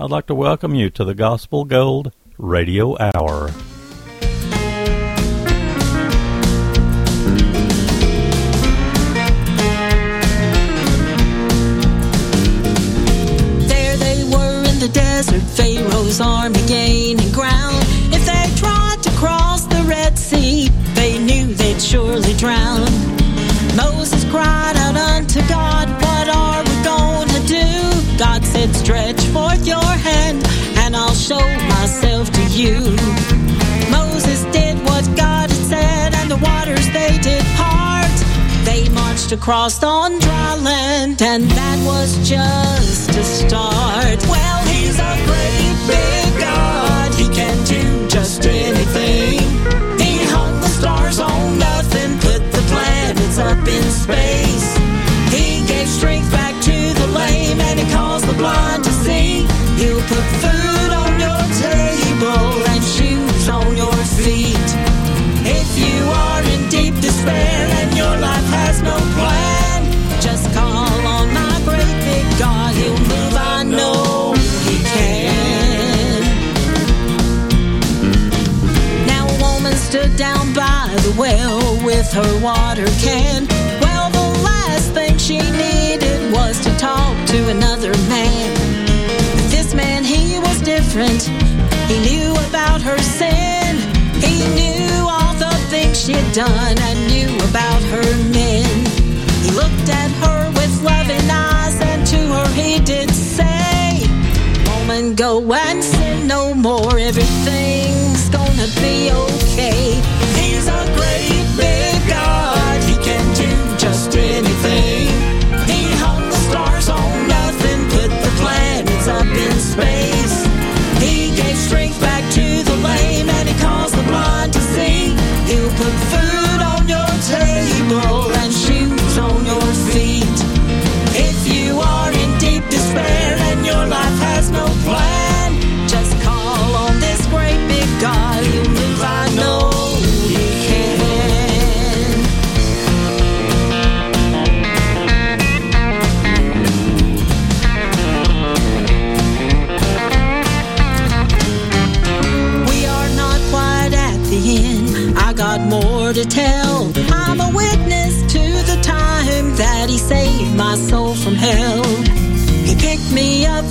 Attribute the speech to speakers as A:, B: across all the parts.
A: I'd like to welcome you to the Gospel Gold Radio Hour.
B: crossed on dry land, and that was just a start. Well, he's a great big well with her water can. Well, the last thing she needed was to talk to another man. But this man, he was different. He knew about her sin. He knew all the things she'd done and knew about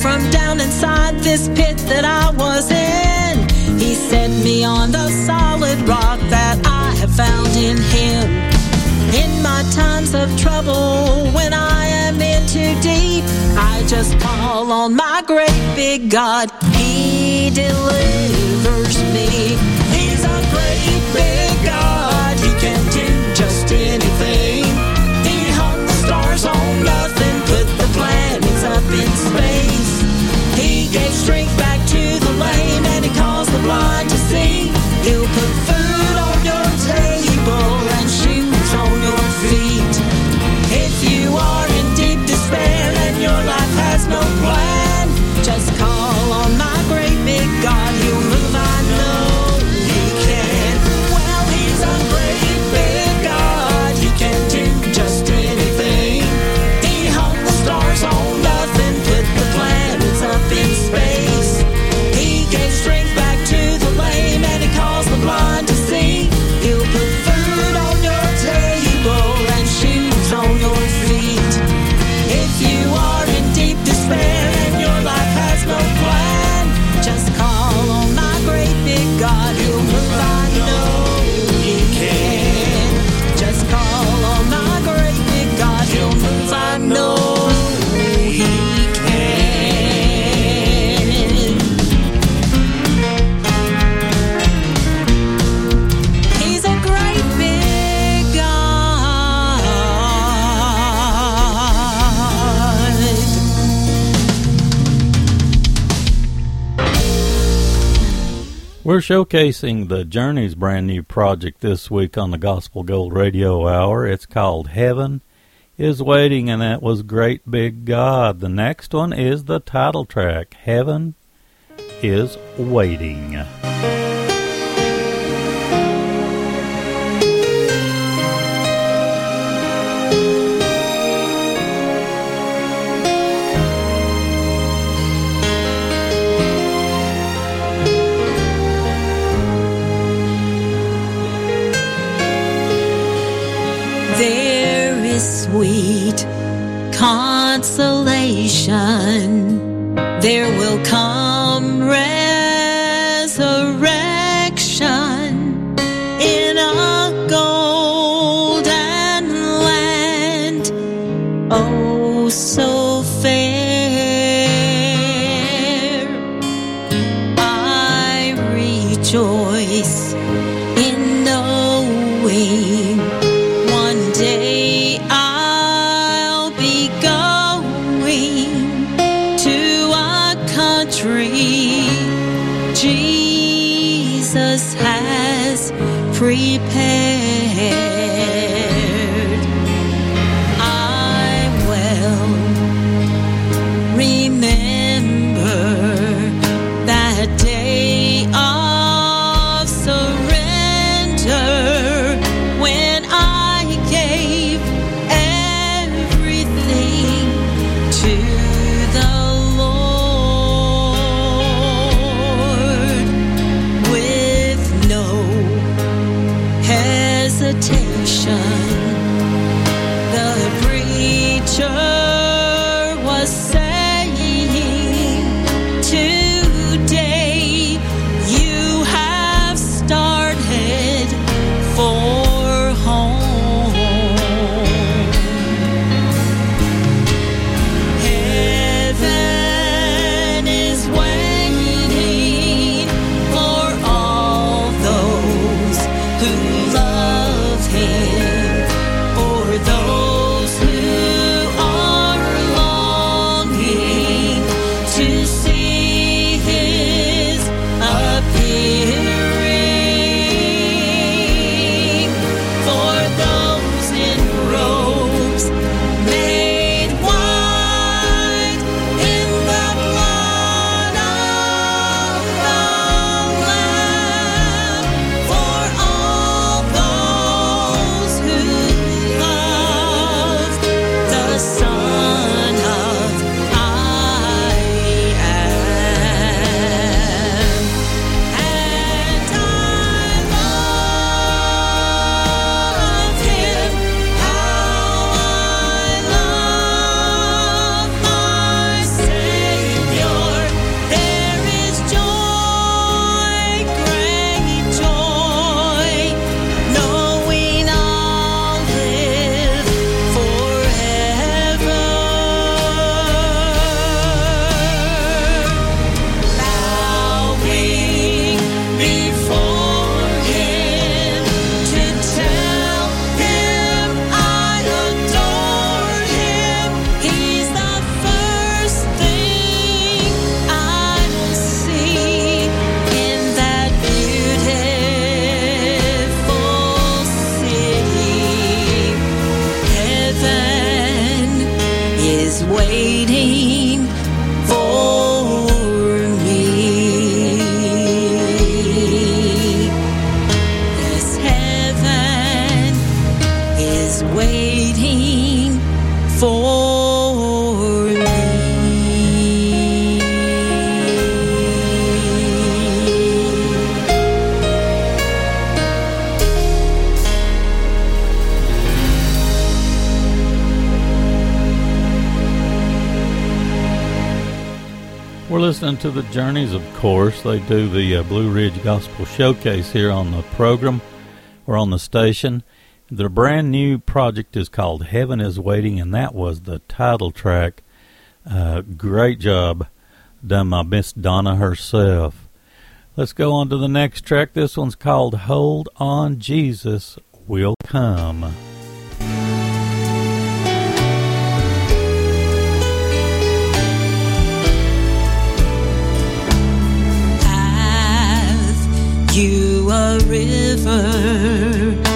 B: from down inside this pit that I was in. He set me on the solid rock that I have found in Him. In my times of trouble, when I am in too deep, I just call on my great big God. He delivers me.
A: for showcasing the Journey's brand new project this week on the Gospel Gold Radio Hour. It's called Heaven is Waiting, and that was Great Big God. The next one is the title track, Heaven is Waiting.
B: There To the
A: journeys, of course. They do the uh, Blue Ridge Gospel Showcase here on the program or on the station. Their brand new project is called Heaven is Waiting, and that was the title track. Uh, great job done by Miss Donna herself. Let's go on to the next track. This one's called Hold On Jesus Will Come.
B: you a river.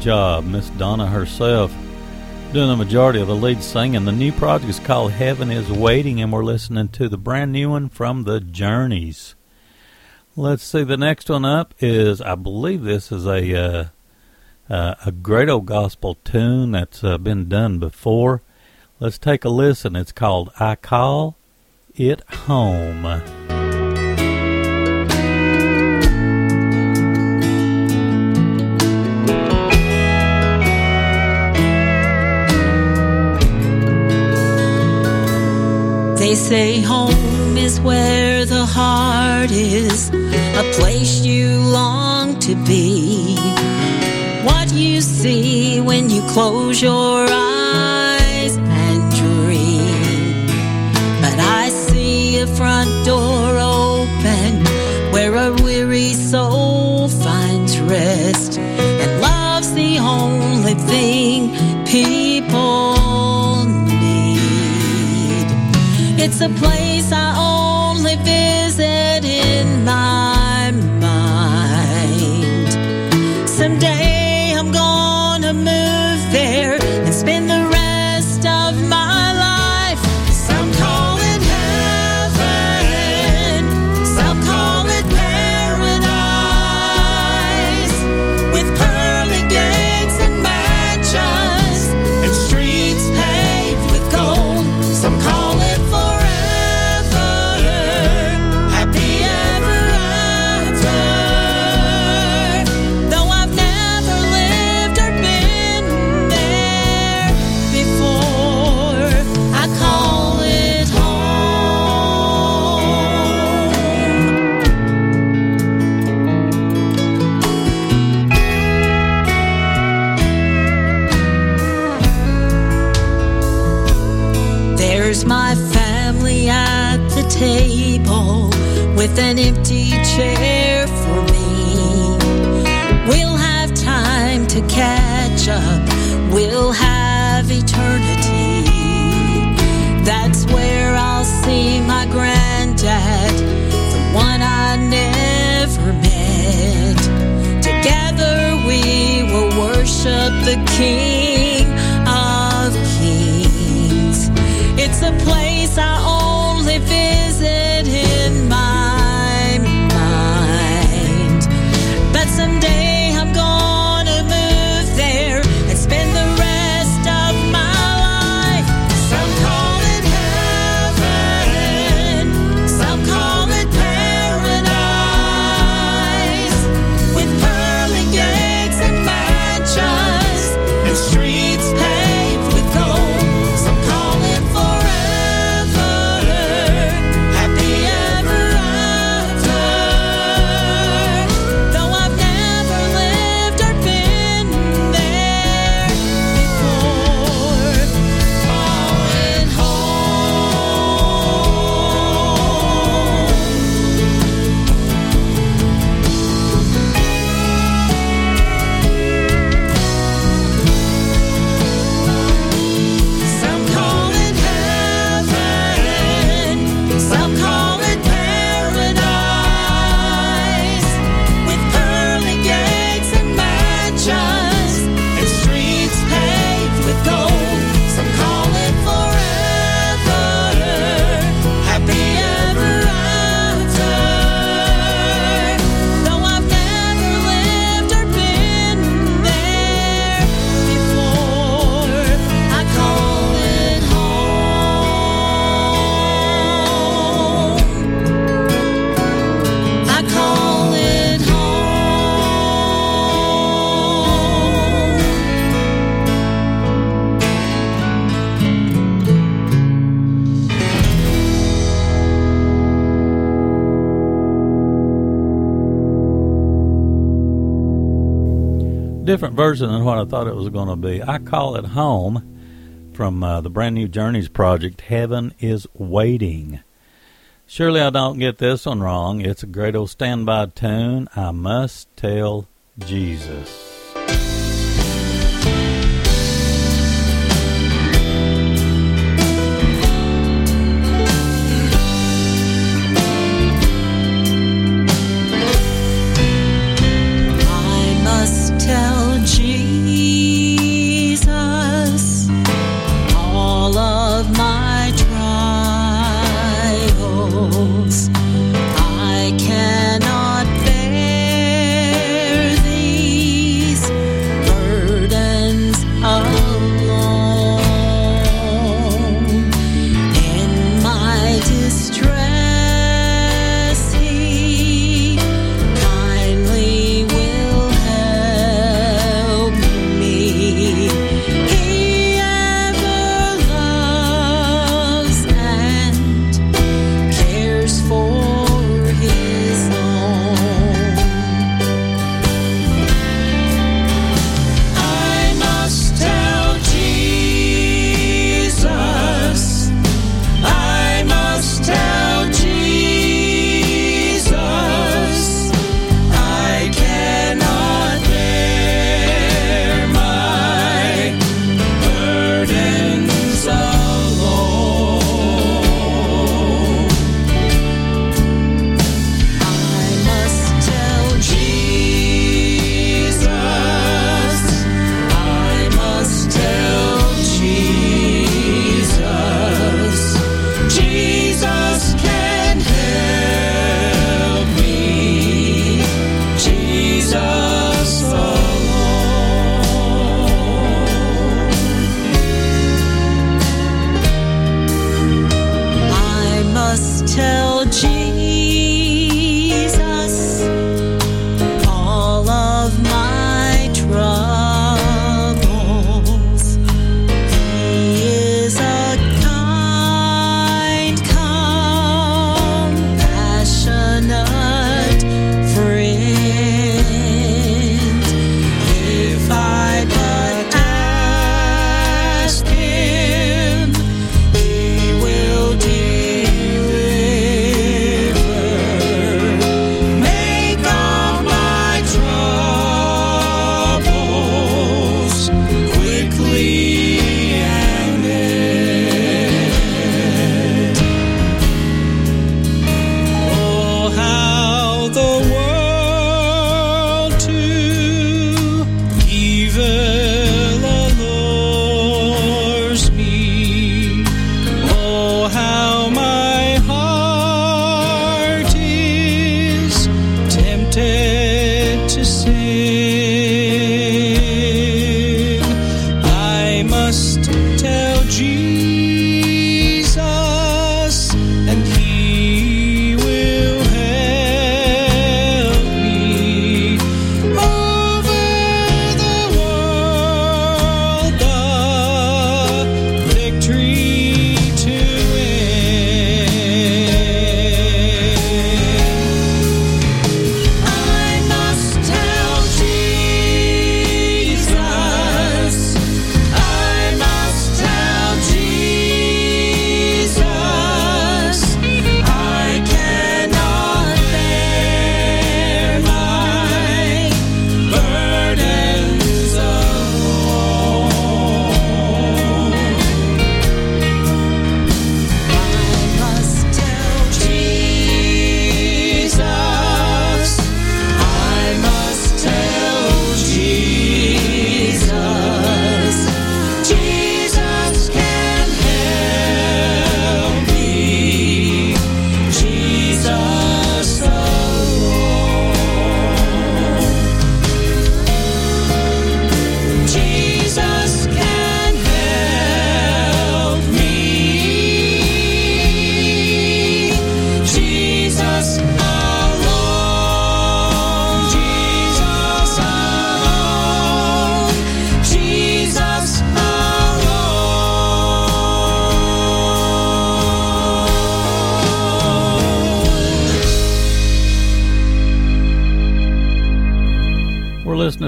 A: Job, Miss Donna herself, doing the majority of the lead singing. The new project is called Heaven is Waiting, and we're listening to the brand new one from the Journeys. Let's see, the next one up is, I believe this is a uh, uh, a great old gospel tune that's uh, been done before. Let's take a listen. It's called I Call It Home.
B: Say home is where the heart is, a place you long to be. What you see when you close your eyes a place I my family at the table with an empty chair for me. We'll have time to catch up, we'll have eternity. That's where I'll see my granddad, the one I never met. Together we will worship the King It's a place I only visit version than what I thought it was going to be. I call it home from uh, the brand new Journeys project, Heaven is Waiting. Surely I don't get this one wrong. It's a great old standby tune. I must tell Jesus.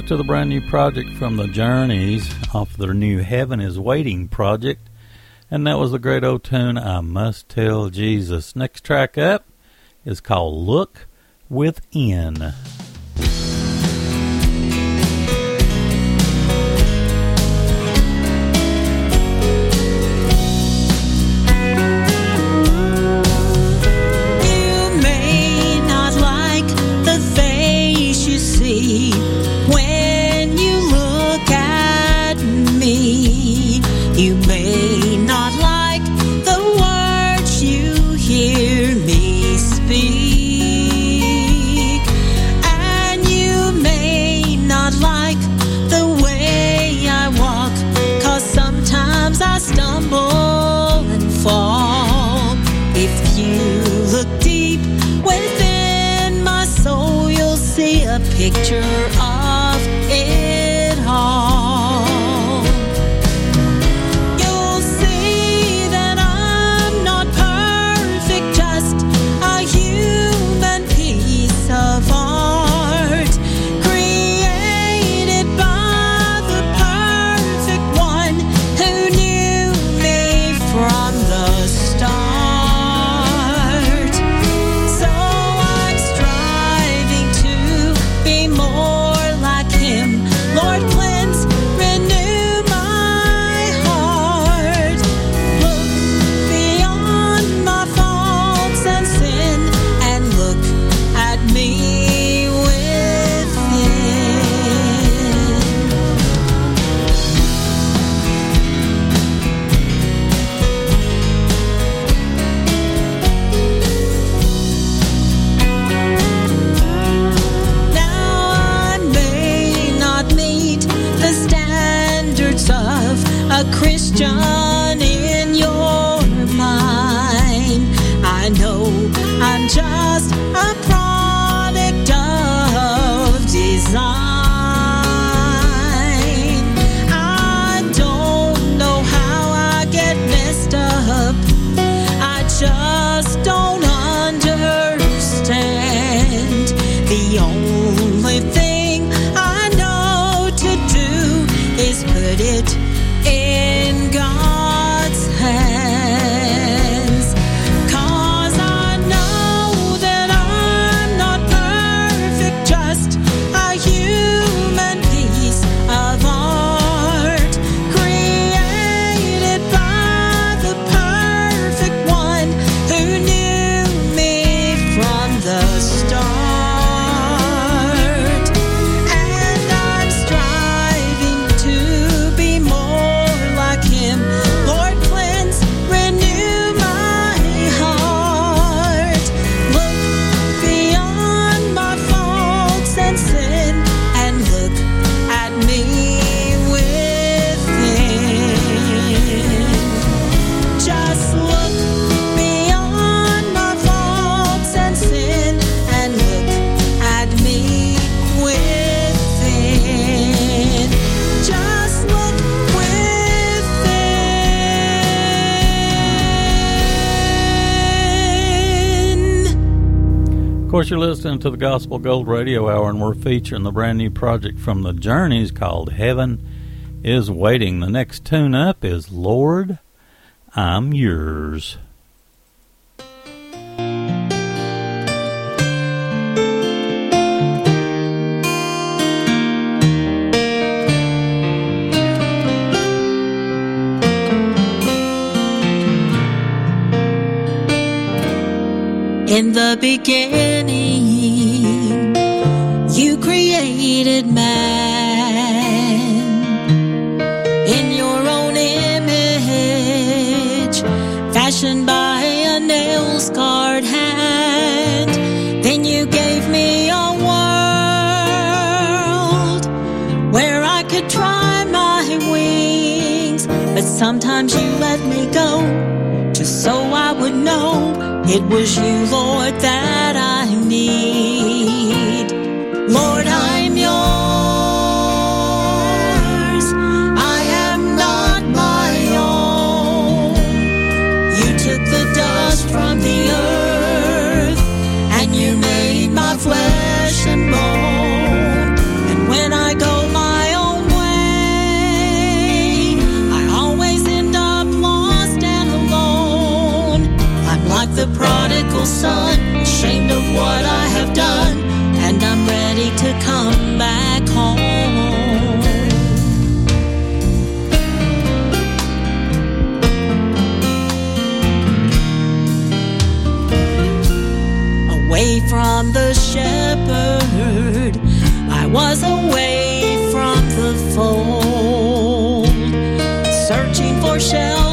B: To the brand new project from the Journeys off their new Heaven is Waiting project. And that was the great old tune, I Must Tell Jesus. Next track up is called Look Within. Course, you're listening to the Gospel Gold Radio Hour, and we're featuring the brand new project from the Journeys called Heaven is Waiting. The next tune up is Lord, I'm Yours.
C: In the beginning, fashioned by a nail scarred hand. Then you gave me a world where I could try my wings, but sometimes you let me go just so I would know it was you, Lord, that I
B: was away from the fold, searching for shelter.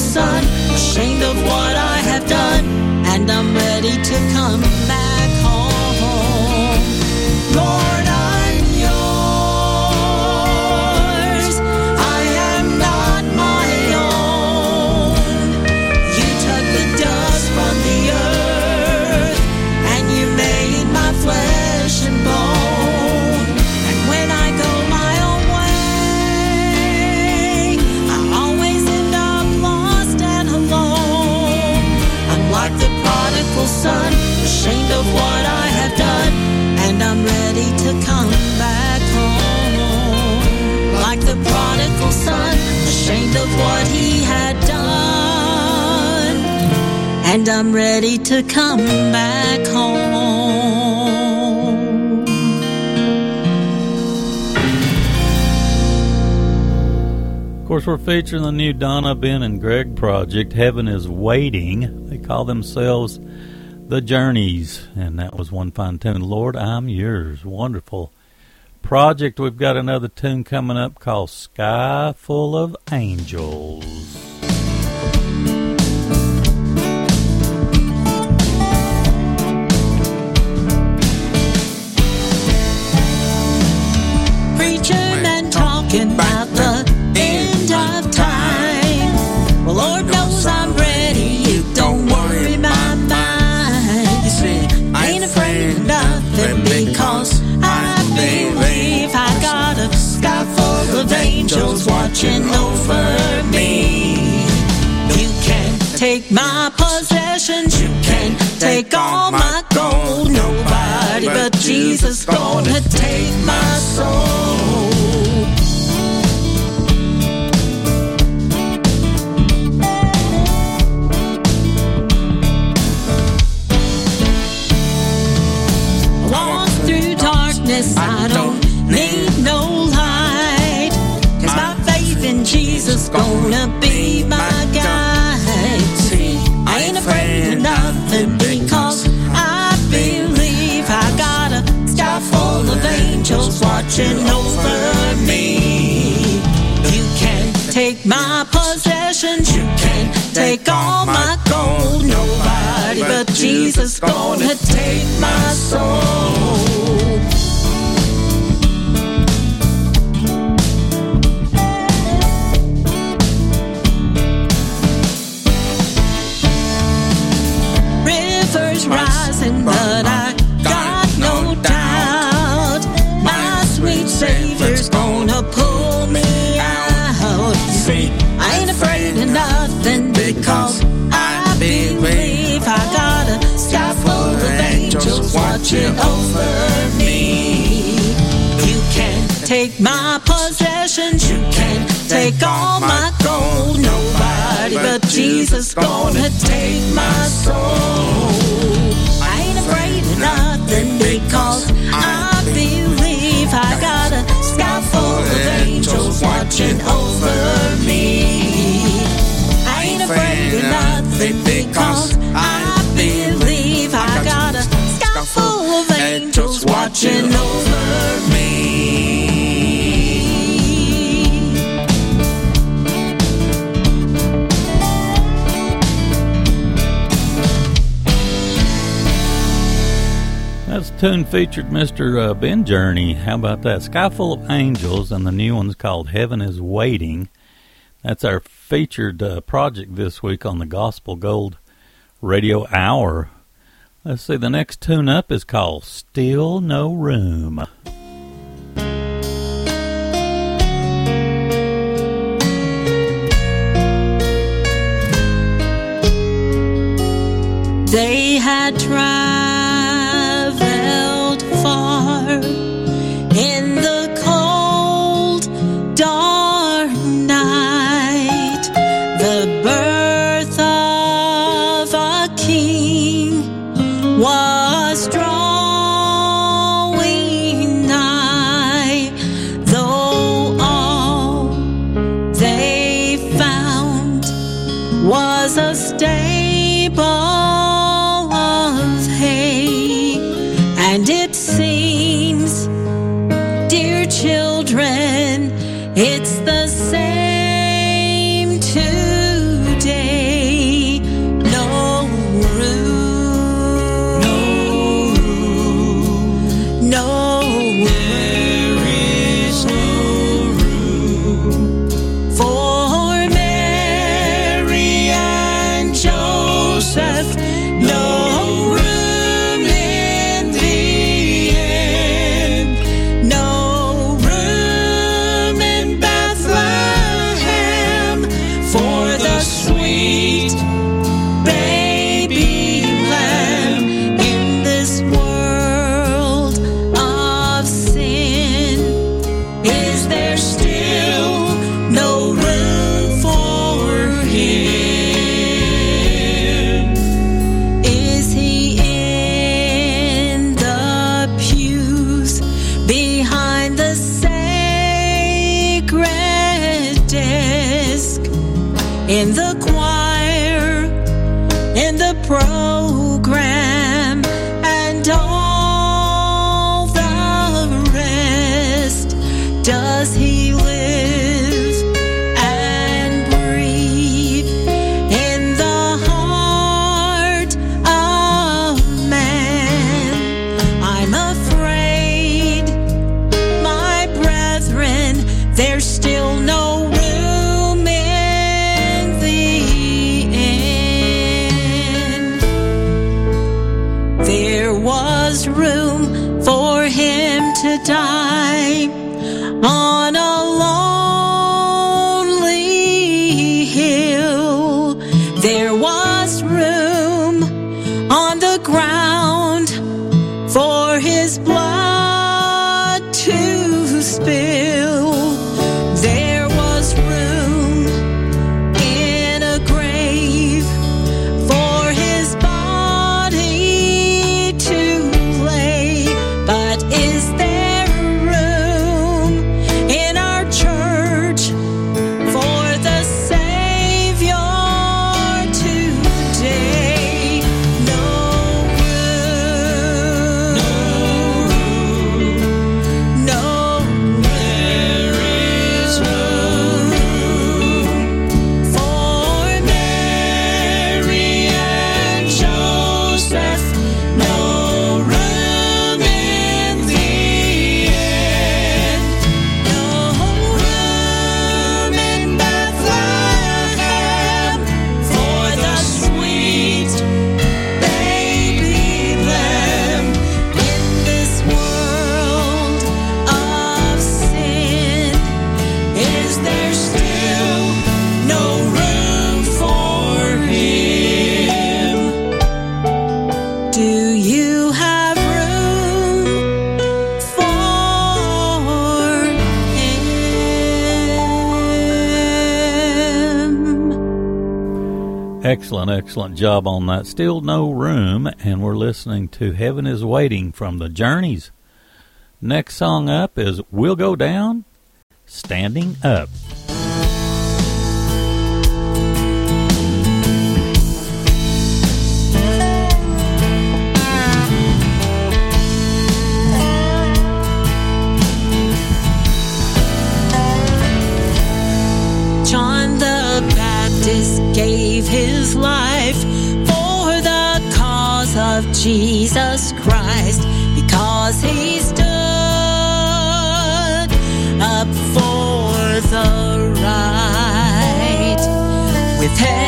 B: Son, ashamed of what I have done, and I'm ready to come back. son, ashamed of what I have done, and I'm ready to come back home. Like the prodigal son, ashamed of what he had done, and I'm ready to come back home.
A: Of course, we're featuring the new Donna Ben and Greg project, Heaven is Waiting. They call themselves the Journeys, and that was one fine tune. Lord, I'm yours. Wonderful project. We've got another tune coming up called Sky Full of Angels.
B: my possessions. You can't take all my gold. Nobody but Jesus gonna take my soul. I ain't afraid of nothing because I
A: tune featured Mr. Uh, ben Journey. How about that? Sky Full of Angels, and the new one's called Heaven is Waiting. That's our featured uh, project this week on the Gospel Gold Radio Hour. Let's see, the next tune up is called Still No Room.
B: They had tried
A: Excellent, excellent job on that. Still no room, and we're listening to Heaven is Waiting from the Journeys. Next song up is We'll Go Down, Standing Up.
B: Jesus Christ because he stood up for the right with him.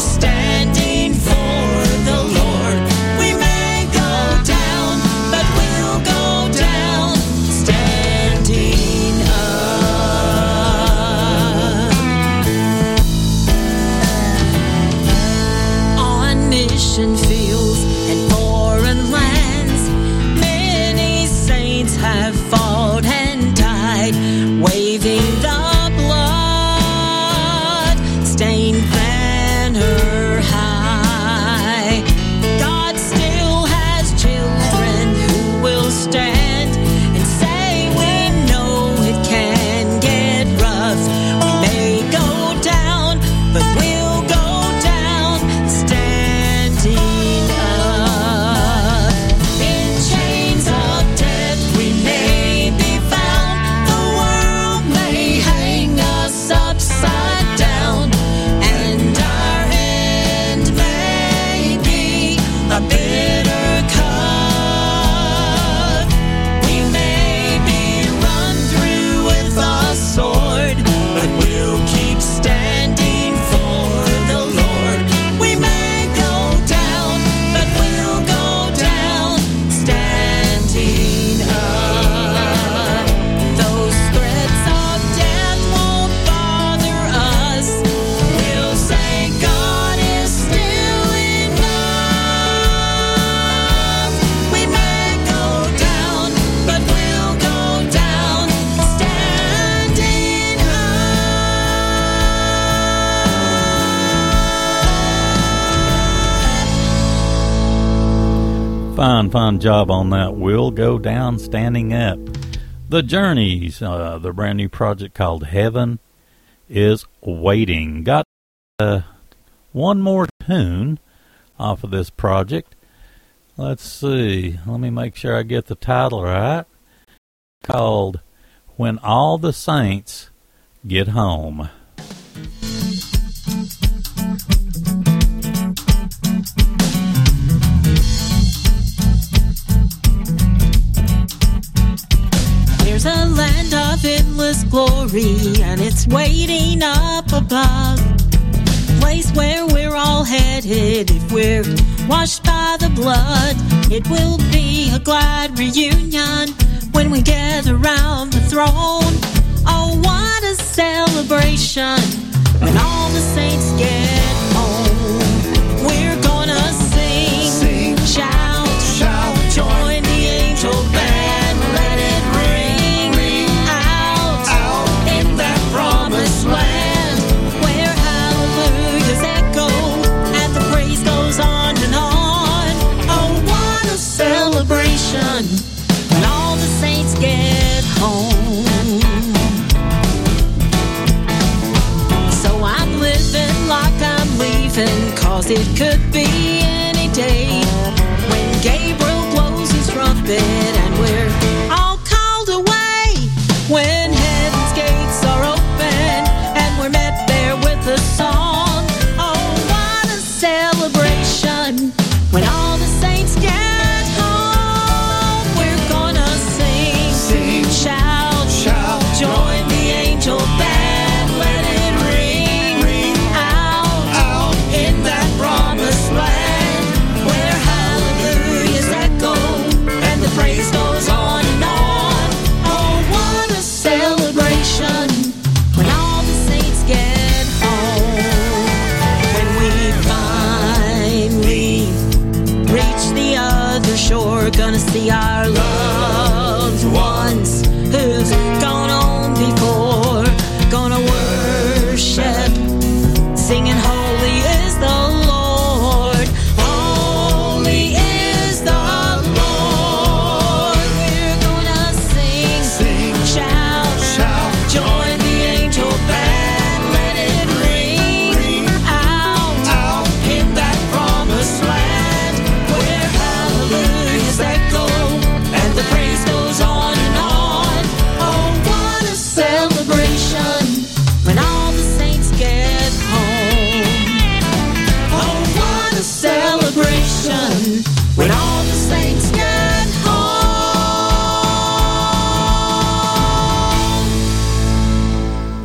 B: stay
A: Fine, fine job on that. We'll go down standing up. The Journeys, uh, the brand new project called Heaven is Waiting. Got uh, one more tune off of this project. Let's see. Let me make sure I get the title right. Called When All the Saints Get Home.
B: There's a land of endless glory, and it's waiting up above. Place where we're all headed if we're washed by the blood. It will be a glad reunion when we gather around the throne. Oh, what a celebration when all the saints get it could be any day when Gabriel blows his trumpet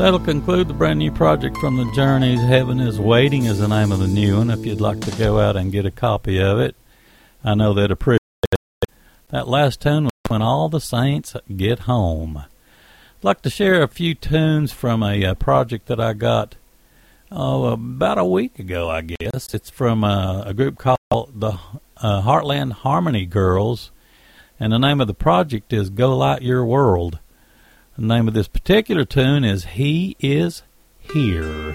A: That'll conclude the brand new project from the Journeys. Heaven is Waiting is the name of the new one. If you'd like to go out and get a copy of it, I know they'd appreciate it. That last tune was When All the Saints Get Home. I'd like to share a few tunes from a, uh project that I got oh, about a week ago, I guess. It's from uh, a group called the uh, Heartland Harmony Girls, and the name of the project is Go Light Your World. The name of this particular tune is He Is Here.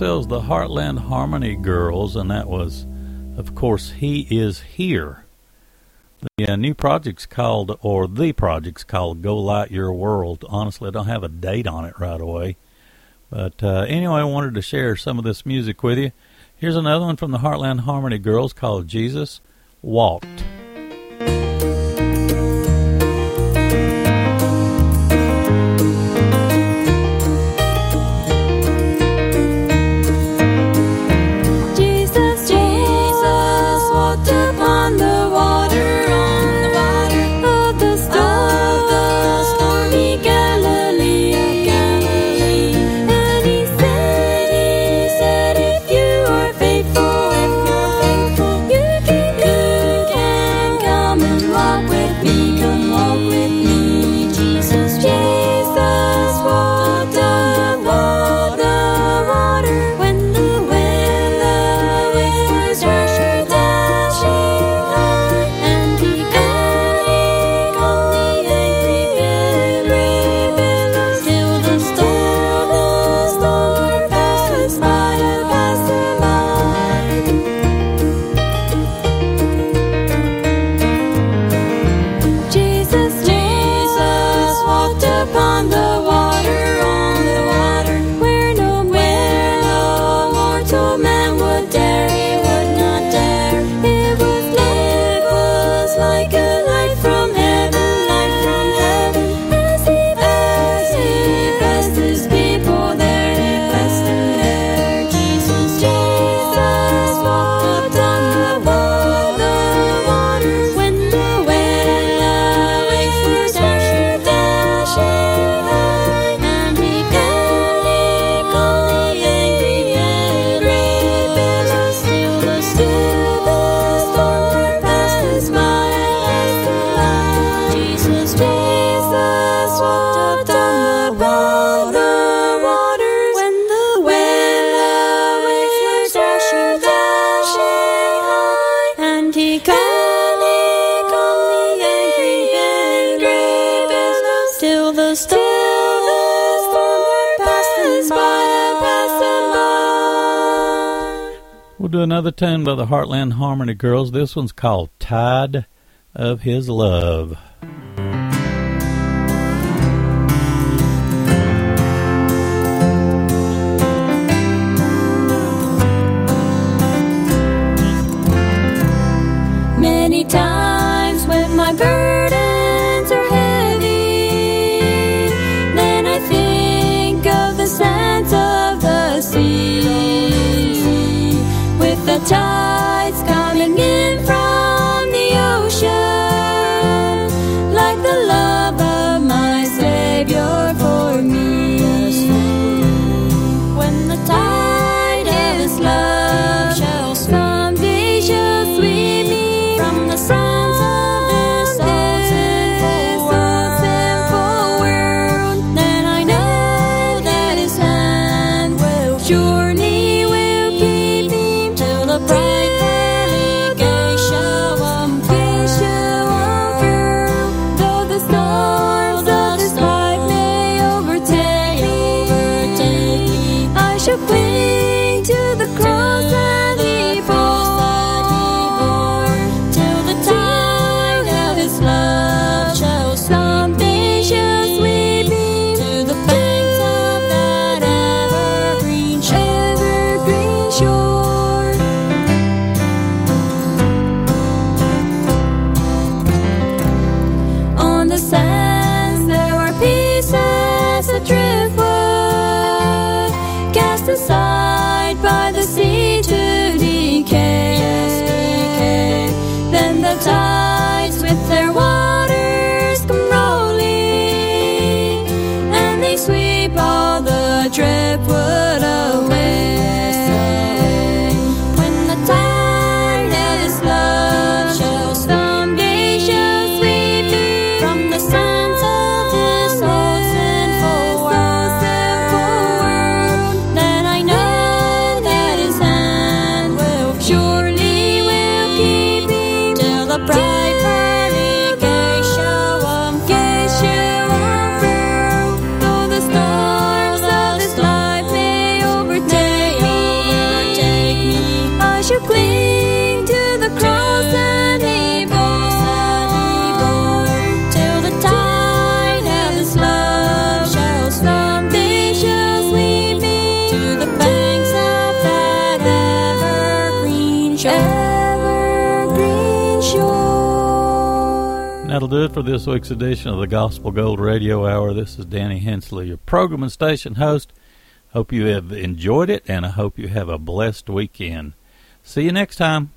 A: Themselves the Heartland Harmony Girls, and that was, of course, He Is Here. The uh, new project's called, or the project's called Go Light Your World. Honestly, I don't have a date on it right away. But uh, anyway, I wanted to share some of this music with you. Here's another one from the Heartland Harmony Girls called Jesus Walked. We'll do another tune by the Heartland Harmony Girls. This one's called Tide of His Love. do it for this week's edition of the Gospel Gold Radio Hour. This is Danny Hensley, your program and station host. Hope you have enjoyed it, and I hope you have a blessed weekend. See you next time.